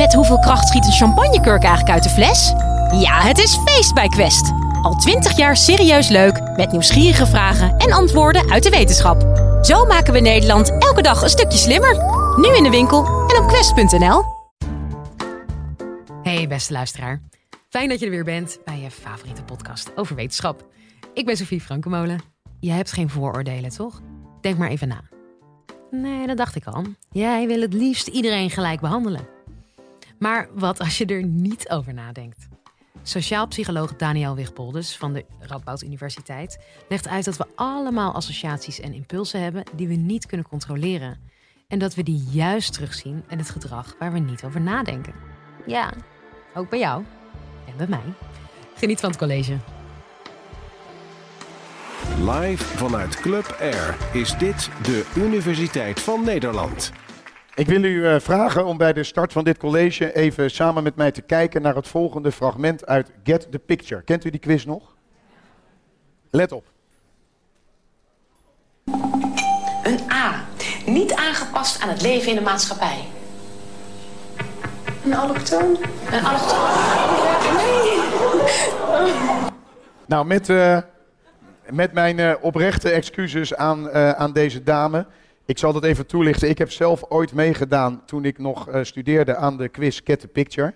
Met hoeveel kracht schiet een champagnekurk eigenlijk uit de fles? Ja, het is feest bij Quest. Al twintig jaar serieus leuk, met nieuwsgierige vragen en antwoorden uit de wetenschap. Zo maken we Nederland elke dag een stukje slimmer. Nu in de winkel en op quest.nl. Hey beste luisteraar. Fijn dat je er weer bent bij je favoriete podcast over wetenschap. Ik ben Sofie Frankenmolen. Je hebt geen vooroordelen, toch? Denk maar even na. Nee, dat dacht ik al. Jij wil het liefst iedereen gelijk behandelen. Maar wat als je er niet over nadenkt? Sociaal psycholoog Daniel Wigboldus van de Radboud Universiteit legt uit dat we allemaal associaties en impulsen hebben die we niet kunnen controleren. En dat we die juist terugzien in het gedrag waar we niet over nadenken. Ja, ook bij jou en bij mij. Geniet van het college. Live vanuit Club Air is dit de Universiteit van Nederland. Ik wil u uh, vragen om bij de start van dit college even samen met mij te kijken naar het volgende fragment uit Get the Picture. Kent u die quiz nog? Let op. Een A. Niet aangepast aan het leven in de maatschappij. Een allochtoon? Een allochtoon. Nee. Nou, met, uh, met mijn uh, oprechte excuses aan, uh, aan deze dame. Ik zal dat even toelichten. Ik heb zelf ooit meegedaan toen ik nog studeerde aan de quiz Get the Picture.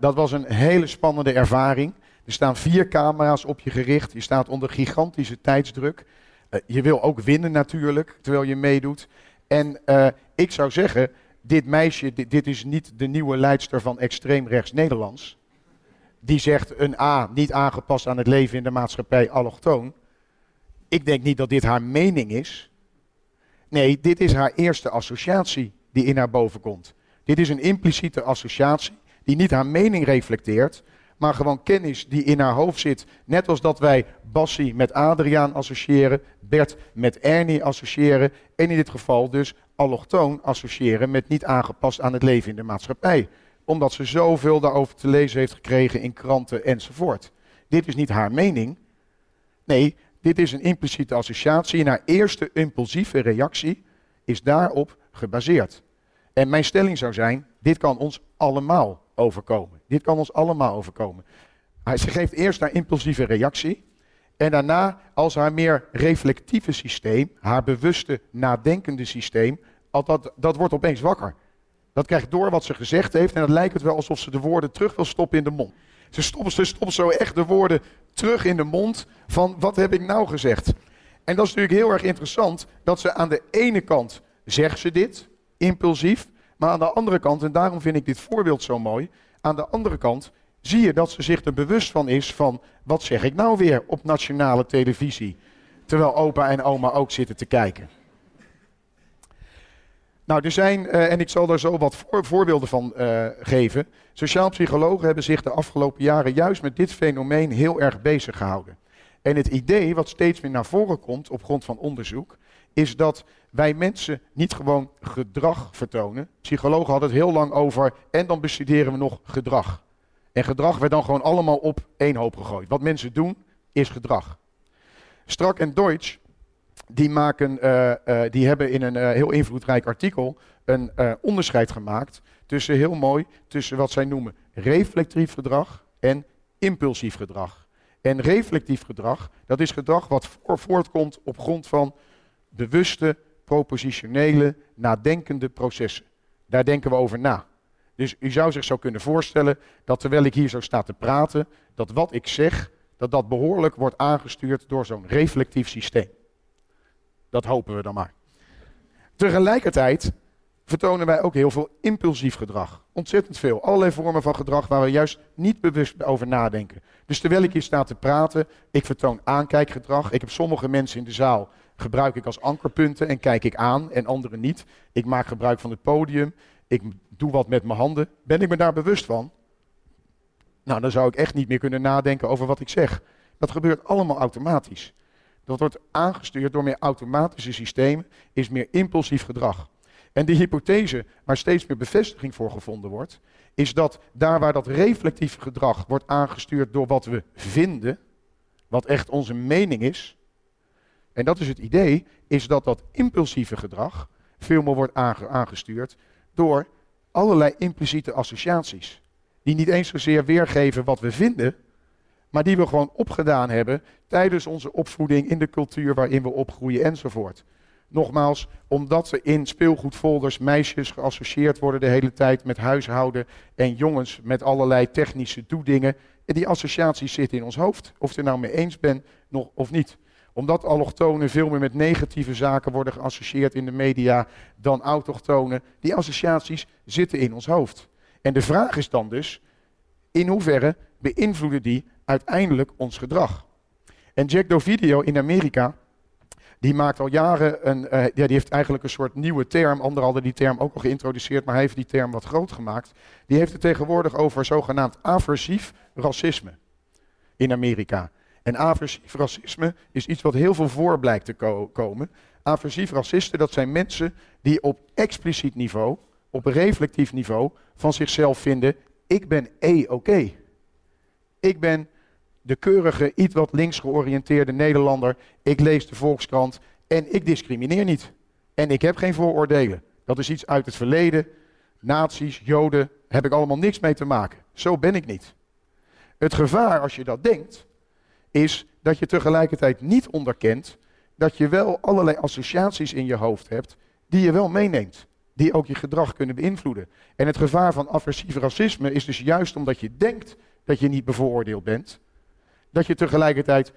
dat was een hele spannende ervaring. Er staan vier camera's op je gericht. Je staat onder gigantische tijdsdruk. je wil ook winnen natuurlijk, terwijl je meedoet. En ik zou zeggen, dit meisje, dit, dit, is niet de nieuwe leidster van extreem rechts Nederlands. Die zegt een A, niet aangepast aan het leven in de maatschappij, allochtoon. Ik denk niet dat dit haar mening is. Nee, dit is haar eerste associatie die in haar boven komt. Dit is een impliciete associatie die niet haar mening reflecteert, maar gewoon kennis die in haar hoofd zit. Net als dat wij Bassie met Adriaan associëren, Bert met Ernie associëren en in dit geval dus allochtoon associëren met niet aangepast aan het leven in de maatschappij. Omdat ze zoveel daarover te lezen heeft gekregen in kranten enzovoort. Dit is niet haar mening. Nee, dit is een impliciete associatie en haar eerste impulsieve reactie is daarop gebaseerd. En mijn stelling zou zijn, dit kan ons allemaal overkomen. Dit kan ons allemaal overkomen. Ze geeft eerst haar impulsieve reactie. En daarna, als haar meer reflectieve systeem, haar bewuste, nadenkende systeem, dat, dat wordt opeens wakker. Dat krijgt door wat ze gezegd heeft en het lijkt het wel alsof ze de woorden terug wil stoppen in de mond. Ze stopt, ze stopt zo echt de woorden terug in de mond van wat heb ik nou gezegd. En dat is natuurlijk heel erg interessant dat ze aan de ene kant zegt ze dit, impulsief, maar aan de andere kant, en daarom vind ik dit voorbeeld zo mooi, aan de andere kant zie je dat ze zich er bewust van is van wat zeg ik nou weer op nationale televisie, terwijl opa en oma ook zitten te kijken. Nou, er zijn, uh, en ik zal daar zo wat voor, voorbeelden van uh, geven. Sociaal psychologen hebben zich de afgelopen jaren juist met dit fenomeen heel erg bezig gehouden. En het idee, wat steeds meer naar voren komt op grond van onderzoek, is dat wij mensen niet gewoon gedrag vertonen. Psychologen hadden het heel lang over, en dan bestuderen we nog gedrag. En gedrag werd dan gewoon allemaal op één hoop gegooid. Wat mensen doen, is gedrag. Strak en Deutsch die, maken, uh, uh, die hebben in een uh, heel invloedrijk artikel een onderscheid gemaakt tussen heel mooi tussen wat zij noemen reflectief gedrag en impulsief gedrag. En reflectief gedrag, dat is gedrag wat voortkomt op grond van bewuste, propositionele, nadenkende processen. Daar denken we over na. Dus u zou zich zo kunnen voorstellen dat terwijl ik hier zo sta te praten, dat wat ik zeg, dat dat behoorlijk wordt aangestuurd door zo'n reflectief systeem. Dat hopen we dan maar. Tegelijkertijd vertonen wij ook heel veel impulsief gedrag. Ontzettend veel. Allerlei vormen van gedrag waar we juist niet bewust over nadenken. Dus terwijl ik hier sta te praten, ik vertoon aankijkgedrag. Ik heb sommige mensen in de zaal gebruik ik als ankerpunten en kijk ik aan en anderen niet. Ik maak gebruik van het podium. Ik doe wat met mijn handen. Ben ik me daar bewust van? Nou, dan zou ik echt niet meer kunnen nadenken over wat ik zeg. Dat gebeurt allemaal automatisch. Dat wordt aangestuurd door meer automatische systemen, is meer impulsief gedrag. En de hypothese waar steeds meer bevestiging voor gevonden wordt, is dat daar waar dat reflectieve gedrag wordt aangestuurd door wat we vinden, wat echt onze mening is, en dat is het idee, is dat dat impulsieve gedrag veel meer wordt aangestuurd door allerlei impliciete associaties. Die niet eens zozeer weergeven wat we vinden, maar die we gewoon opgedaan hebben tijdens onze opvoeding in de cultuur waarin we opgroeien enzovoort. Nogmaals, omdat er in speelgoedfolders meisjes geassocieerd worden de hele tijd met huishouden en jongens met allerlei technische doedingen. En die associaties zitten in ons hoofd, of je er nou mee eens bent nog, of niet. Omdat allochtonen veel meer met negatieve zaken worden geassocieerd in de media dan autochtonen, die associaties zitten in ons hoofd. En de vraag is dan dus, in hoeverre beïnvloeden die uiteindelijk ons gedrag? En Jack Dovidio in Amerika, die maakt al jaren een, uh, ja, die heeft eigenlijk een soort nieuwe term. Anderen hadden die term ook al geïntroduceerd, maar hij heeft die term wat groot gemaakt. Die heeft het tegenwoordig over zogenaamd aversief racisme in Amerika. En aversief racisme is iets wat heel veel voor blijkt te ko komen. Aversief racisten, dat zijn mensen die op expliciet niveau, op reflectief niveau, van zichzelf vinden: ik ben E-oké. Ik ben de keurige, iets wat links georiënteerde Nederlander. Ik lees de Volkskrant en ik discrimineer niet. En ik heb geen vooroordelen. Dat is iets uit het verleden. Nazi's, Joden, heb ik allemaal niks mee te maken. Zo ben ik niet. Het gevaar als je dat denkt, is dat je tegelijkertijd niet onderkent dat je wel allerlei associaties in je hoofd hebt die je wel meeneemt. Die ook je gedrag kunnen beïnvloeden. En het gevaar van aversief racisme is dus juist omdat je denkt dat je niet bevooroordeeld bent, dat je tegelijkertijd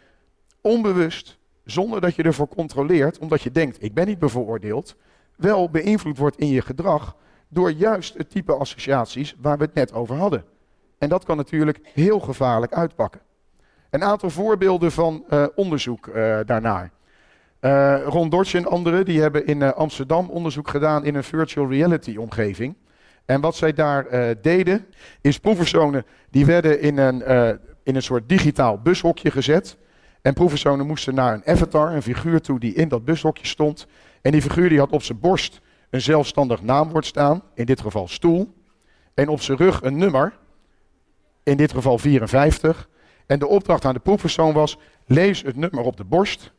onbewust, zonder dat je ervoor controleert, omdat je denkt, ik ben niet bevooroordeeld, wel beïnvloed wordt in je gedrag door juist het type associaties waar we het net over hadden. En dat kan natuurlijk heel gevaarlijk uitpakken. Een aantal voorbeelden van uh, onderzoek uh, daarnaar. Uh, Ron Dortje en anderen die hebben in Amsterdam onderzoek gedaan in een virtual reality omgeving. En wat zij daar deden, is proefpersonen die werden in een in een soort digitaal bushokje gezet. En proefpersonen moesten naar een avatar, een figuur toe die in dat bushokje stond. En die figuur die had op zijn borst een zelfstandig naamwoord staan, in dit geval stoel. En op zijn rug een nummer, in dit geval 54. En de opdracht aan de proefpersoon was, lees het nummer op de borst,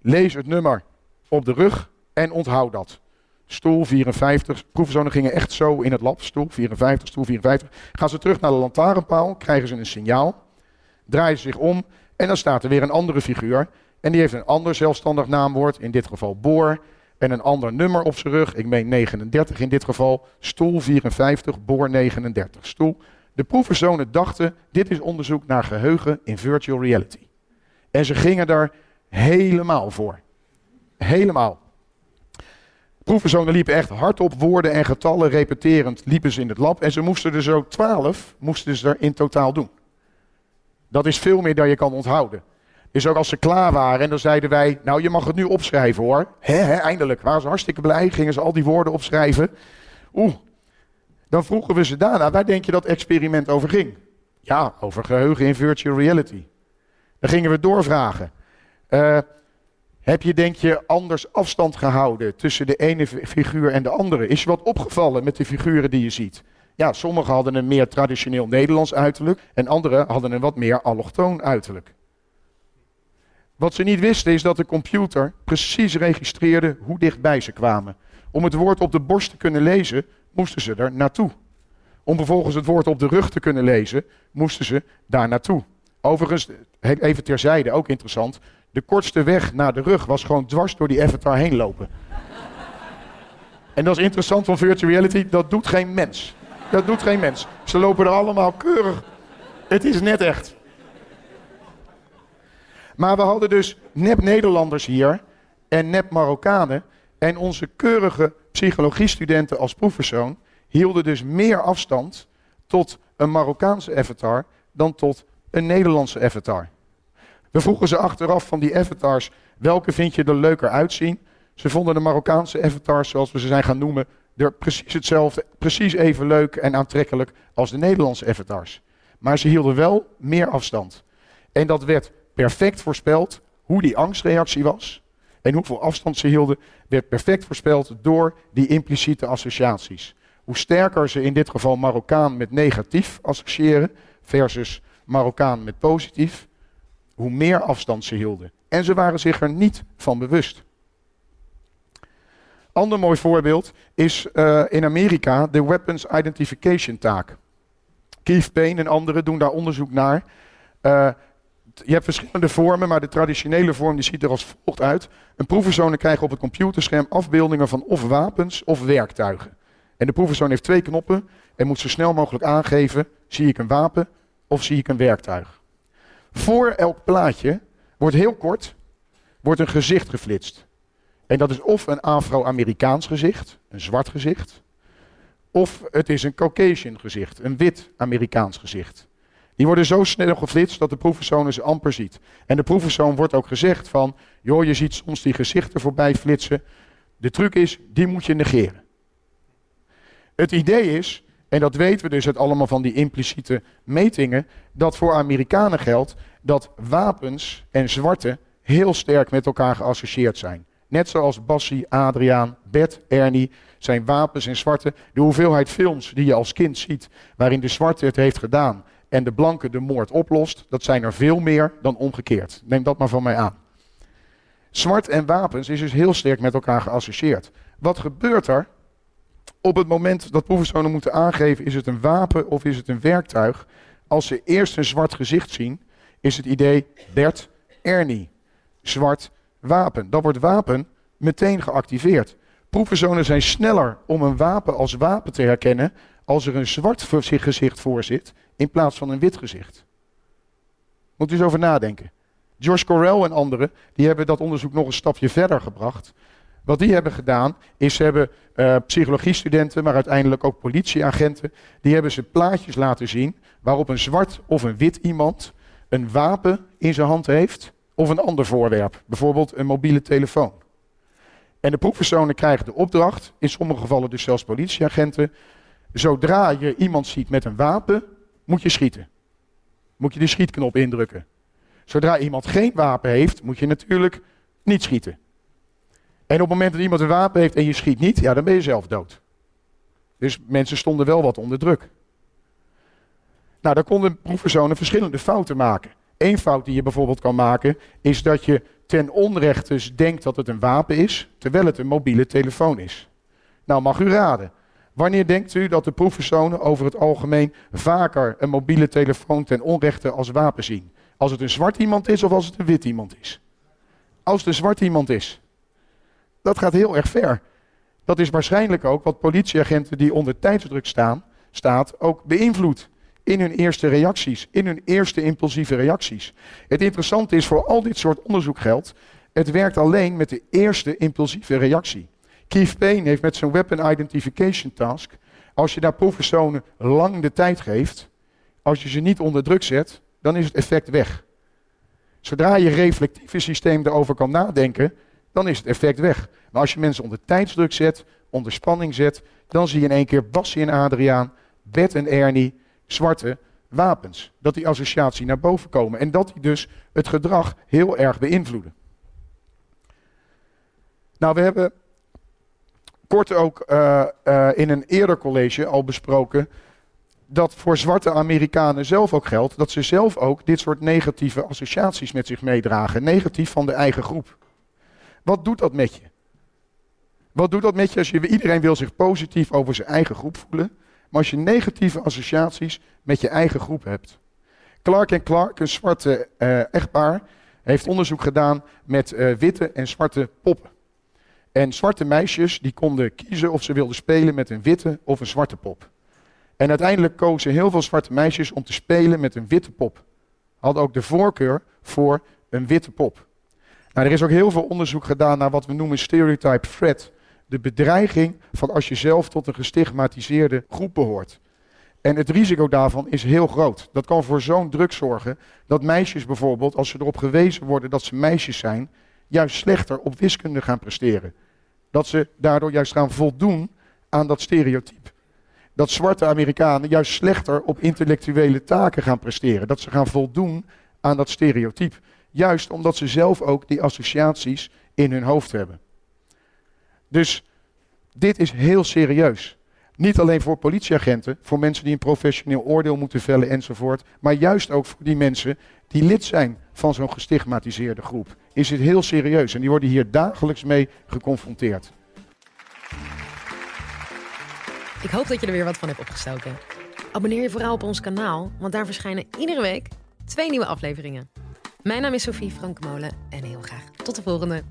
lees het nummer op de rug en onthoud dat. Stoel 54. Proefpersonen gingen echt zo in het lab. Stoel 54, stoel 54. Gaan ze terug naar de lantaarnpaal, krijgen ze een signaal. Draaien ze zich om en dan staat er weer een andere figuur. En die heeft een ander zelfstandig naamwoord, in dit geval boor. En een ander nummer op zijn rug, ik meen 39 in dit geval. Stoel 54, boor 39. Stoel. De proefpersonen dachten, dit is onderzoek naar geheugen in virtual reality. En ze gingen daar helemaal voor. Helemaal. Proefpersonen liepen echt hardop woorden en getallen repeterend liepen ze in het lab. En ze moesten er zo twaalf moesten ze er in totaal doen. Dat is veel meer dan je kan onthouden. Dus ook als ze klaar waren en dan zeiden wij, nou je mag het nu opschrijven hoor. Hè, hè, eindelijk, waren ze hartstikke blij, gingen ze al die woorden opschrijven. Oeh, dan vroegen we ze daarna, waar denk je dat experiment over ging? Ja, over geheugen in virtual reality. Dan gingen we doorvragen. Uh, heb je, denk je, anders afstand gehouden tussen de ene figuur en de andere? Is je wat opgevallen met de figuren die je ziet? Ja, sommigen hadden een meer traditioneel Nederlands uiterlijk en anderen hadden een wat meer allochtoon uiterlijk. Wat ze niet wisten is dat de computer precies registreerde hoe dichtbij ze kwamen. Om het woord op de borst te kunnen lezen, moesten ze er naartoe. Om vervolgens het woord op de rug te kunnen lezen, moesten ze daar naartoe. Overigens, even terzijde, ook interessant. De kortste weg naar de rug was gewoon dwars door die avatar heen lopen. En dat is interessant van virtual reality, dat doet geen mens. Dat doet geen mens. Ze lopen er allemaal keurig. Het is net echt. Maar we hadden dus nep Nederlanders hier en nep Marokkanen. En onze keurige psychologiestudenten als proefpersoon hielden dus meer afstand tot een Marokkaanse avatar dan tot een Nederlandse avatar. We vroegen ze achteraf van die avatars, welke vind je er leuker uitzien? Ze vonden de Marokkaanse avatars, zoals we ze zijn gaan noemen, er precies hetzelfde, precies even leuk en aantrekkelijk als de Nederlandse avatars. Maar ze hielden wel meer afstand. En dat werd perfect voorspeld hoe die angstreactie was. En hoeveel afstand ze hielden, werd perfect voorspeld door die impliciete associaties. Hoe sterker ze in dit geval Marokkaan met negatief associëren versus Marokkaan met positief, hoe meer afstand ze hielden. En ze waren zich er niet van bewust. Ander mooi voorbeeld is uh, in Amerika de Weapons Identification taak. Keith Payne en anderen doen daar onderzoek naar. Uh, je hebt verschillende vormen, maar de traditionele vorm die ziet er als volgt uit. Een proefpersoon krijgt op het computerscherm afbeeldingen van of wapens of werktuigen. En de proefpersoon heeft twee knoppen en moet zo snel mogelijk aangeven: zie ik een wapen of zie ik een werktuig. Voor elk plaatje wordt heel kort wordt een gezicht geflitst. En dat is of een Afro-Amerikaans gezicht, een zwart gezicht, of het is een Caucasian gezicht, een wit Amerikaans gezicht. Die worden zo snel geflitst dat de proefpersoon ze amper ziet. En de proefpersoon wordt ook gezegd van, joh, je ziet soms die gezichten voorbij flitsen. De truc is, die moet je negeren. Het idee is, en dat weten we dus uit allemaal van die impliciete metingen, dat voor Amerikanen geldt dat wapens en zwarte heel sterk met elkaar geassocieerd zijn. Net zoals Bassie, Adriaan, Bert, Ernie zijn wapens en zwarte. De hoeveelheid films die je als kind ziet waarin de zwarte het heeft gedaan en de blanke de moord oplost, dat zijn er veel meer dan omgekeerd. Neem dat maar van mij aan. Zwart en wapens is dus heel sterk met elkaar geassocieerd. Wat gebeurt er op het moment dat proefpersonen moeten aangeven, is het een wapen of is het een werktuig? Als ze eerst een zwart gezicht zien, is het idee Bert, Ernie, zwart, wapen. Dan wordt wapen meteen geactiveerd. Proefpersonen zijn sneller om een wapen als wapen te herkennen als er een zwart gezicht voor zit in plaats van een wit gezicht. Moet u eens over nadenken. George Correll en anderen die hebben dat onderzoek nog een stapje verder gebracht. Wat die hebben gedaan, is ze hebben uh, psychologiestudenten, maar uiteindelijk ook politieagenten, die hebben ze plaatjes laten zien waarop een zwart of een wit iemand een wapen in zijn hand heeft of een ander voorwerp, bijvoorbeeld een mobiele telefoon. En de proefpersonen krijgen de opdracht, in sommige gevallen dus zelfs politieagenten, zodra je iemand ziet met een wapen, moet je schieten. Moet je de schietknop indrukken. Zodra iemand geen wapen heeft, moet je natuurlijk niet schieten. En op het moment dat iemand een wapen heeft en je schiet niet, ja, dan ben je zelf dood. Dus mensen stonden wel wat onder druk. Nou, daar konden proefpersonen verschillende fouten maken. Eén fout die je bijvoorbeeld kan maken, is dat je ten onrechte denkt dat het een wapen is, terwijl het een mobiele telefoon is. Nou, mag u raden. Wanneer denkt u dat de proefpersonen over het algemeen vaker een mobiele telefoon ten onrechte als wapen zien? Als het een zwart iemand is of als het een wit iemand is? Als het een zwart iemand is. Dat gaat heel erg ver. Dat is waarschijnlijk ook wat politieagenten die onder tijdsdruk staan, staat, ook beïnvloedt in hun eerste reacties, in hun eerste impulsieve reacties. Het interessante is voor al dit soort onderzoek geldt, het werkt alleen met de eerste impulsieve reactie. Keith Payne heeft met zijn Weapon Identification Task, als je daar proefpersonen lang de tijd geeft, als je ze niet onder druk zet, dan is het effect weg. Zodra je reflectieve systeem erover kan nadenken, dan is het effect weg. Maar als je mensen onder tijdsdruk zet, onder spanning zet, dan zie je in één keer Bassie en Adriaan, Bert en Ernie, zwarte wapens. Dat die associatie naar boven komen en dat die dus het gedrag heel erg beïnvloeden. Nou, we hebben kort ook uh, uh, in een eerder college al besproken dat voor zwarte Amerikanen zelf ook geldt dat ze zelf ook dit soort negatieve associaties met zich meedragen. Negatief van de eigen groep. Wat doet dat met je? Wat doet dat met je als je iedereen wil zich positief over zijn eigen groep voelen, maar als je negatieve associaties met je eigen groep hebt? Clark en Clark, een zwarte uh, echtpaar, heeft onderzoek gedaan met uh, witte en zwarte poppen. En zwarte meisjes die konden kiezen of ze wilden spelen met een witte of een zwarte pop. En uiteindelijk kozen heel veel zwarte meisjes om te spelen met een witte pop. Hadden ook de voorkeur voor een witte pop. Nou, er is ook heel veel onderzoek gedaan naar wat we noemen stereotype threat. De bedreiging van als je zelf tot een gestigmatiseerde groep behoort. En het risico daarvan is heel groot. Dat kan voor zo'n druk zorgen dat meisjes bijvoorbeeld, als ze erop gewezen worden dat ze meisjes zijn, juist slechter op wiskunde gaan presteren. Dat ze daardoor juist gaan voldoen aan dat stereotype. Dat zwarte Amerikanen juist slechter op intellectuele taken gaan presteren. Dat ze gaan voldoen aan dat stereotype. Juist omdat ze zelf ook die associaties in hun hoofd hebben. Dus dit is heel serieus. Niet alleen voor politieagenten, voor mensen die een professioneel oordeel moeten vellen enzovoort. Maar juist ook voor die mensen die lid zijn van zo'n gestigmatiseerde groep. Is het heel serieus en die worden hier dagelijks mee geconfronteerd. Ik hoop dat je er weer wat van hebt opgestoken. Abonneer je vooral op ons kanaal, want daar verschijnen iedere week twee nieuwe afleveringen. Mijn naam is Sophie Frankmolen en heel graag tot de volgende.